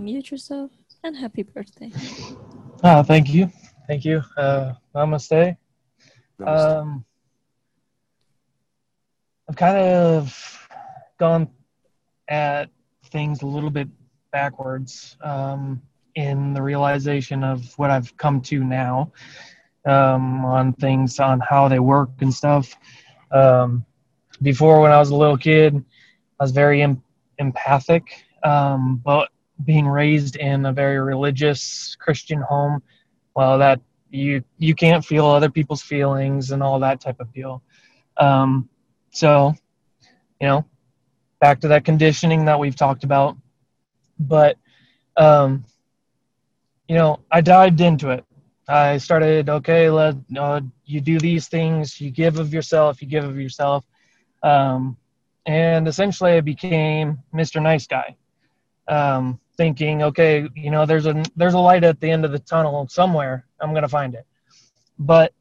unmute yourself and happy birthday. Ah, thank you. Thank you. Uh, namaste. Um, I've kind of gone at things a little bit backwards um, in the realization of what I've come to now um, on things on how they work and stuff. Um, before, when I was a little kid, I was very em- empathic, um, but being raised in a very religious Christian home, well, that you you can't feel other people's feelings and all that type of deal. Um, so, you know, back to that conditioning that we've talked about. But, um, you know, I dived into it. I started, okay, let uh, you do these things, you give of yourself, you give of yourself. Um, and essentially, I became Mr. Nice Guy. Um, thinking, okay, you know, there's a there's a light at the end of the tunnel somewhere. I'm gonna find it. But,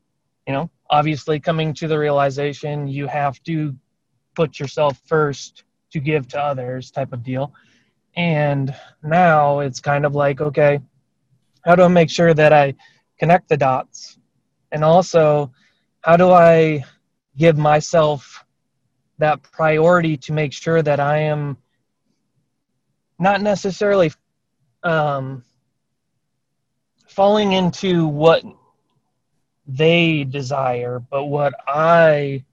you know, obviously, coming to the realization, you have to put yourself first to give to others, type of deal. And now it's kind of like, okay, how do I make sure that I connect the dots? And also, how do I give myself that priority to make sure that I am not necessarily um, falling into what they desire, but what I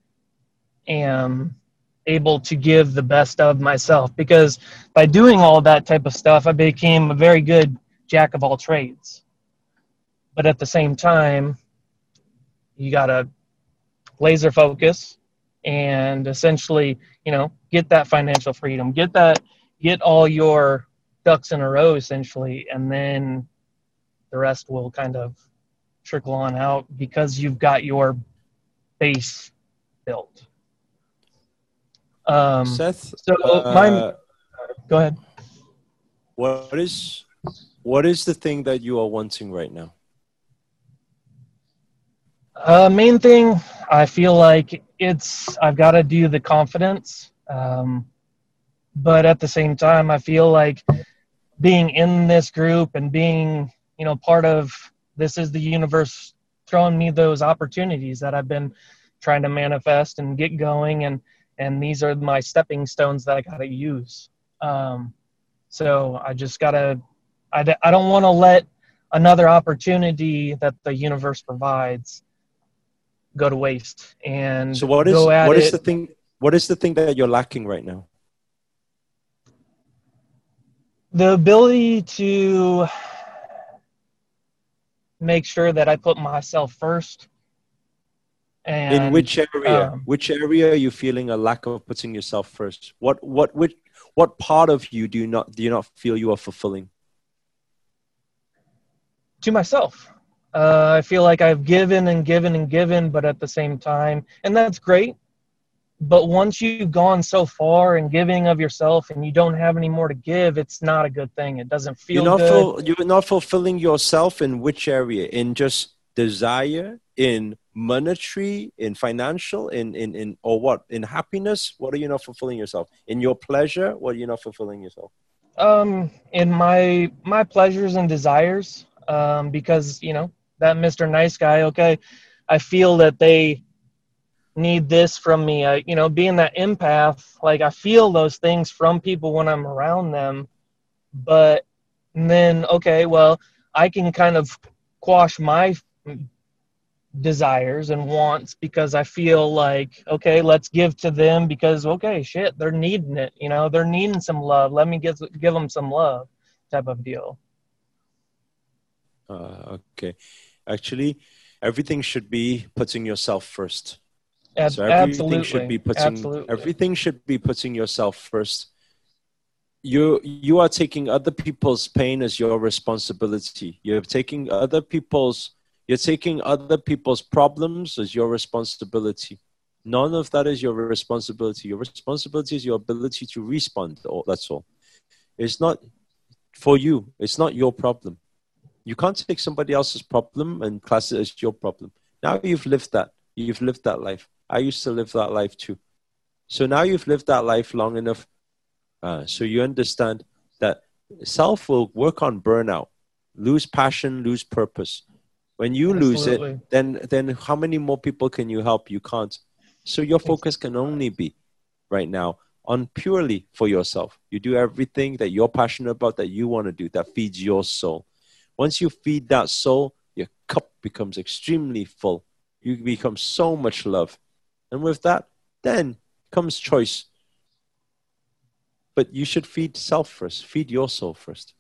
am able to give the best of myself. Because by doing all that type of stuff, I became a very good jack of all trades. But at the same time, you got to laser focus and essentially, you know, get that financial freedom, get that get all your ducks in a row essentially and then the rest will kind of trickle on out because you've got your base built. Um, Seth, so uh, my go ahead. What is what is the thing that you are wanting right now? uh, main thing i feel like it's i've got to do the confidence. Um, but at the same time i feel like being in this group and being you know part of this is the universe throwing me those opportunities that i've been trying to manifest and get going and and these are my stepping stones that i got to use um, so i just gotta i, d- I don't want to let another opportunity that the universe provides go to waste and So what is what is it- the thing what is the thing that you're lacking right now? The ability to make sure that I put myself first. And In which area? um, which area are you feeling a lack of putting yourself first? What what which what part of you do you not do you not feel you are fulfilling? to myself. Uh, I feel like I've given and given and given, but at the same time, and that's great. But once you've gone so far in giving of yourself and you don't have any more to give, it's not a good thing. It doesn't feel you're not good. ful- you're not fulfilling yourself in which area? In just desire, in monetary, in financial, in in in or what? In happiness? What are you not fulfilling yourself? In your pleasure? What are you not fulfilling yourself? um in my my pleasures and desires um because you know that mr nice guy okay i feel that they need this from me i you know being that empath like i feel those things from people when i'm around them but then okay well i can kind of quash my desires and wants because I feel like, okay, let's give to them because, okay, shit, they're needing it. You know, they're needing some love. Let me give, give them some love type of deal. Uh, okay. Actually, everything should be putting yourself first. Ab- so everything absolutely. should be putting absolutely. everything should be putting yourself first. You you are taking other people's pain as your responsibility. You're taking other people's you're taking other people's problems as your responsibility. None of that is your responsibility. Your responsibility is your ability to respond. That's all. It's not for you. It's not your problem. You can't take somebody else's problem and class it as your problem. Now you've lived that. You've lived that life. I used to live that life too. So now you've lived that life long enough. Uh, so you understand that self will work on burnout, lose passion, lose purpose. When you lose it, then then how many more people can you help? You can't. So your focus can only be right now on purely for yourself. You do everything that you're passionate about, that you want to do, that feeds your soul. Once you feed that soul, your cup becomes extremely full. You become so much love. And with that, then comes choice. But you should feed self first, feed your soul first.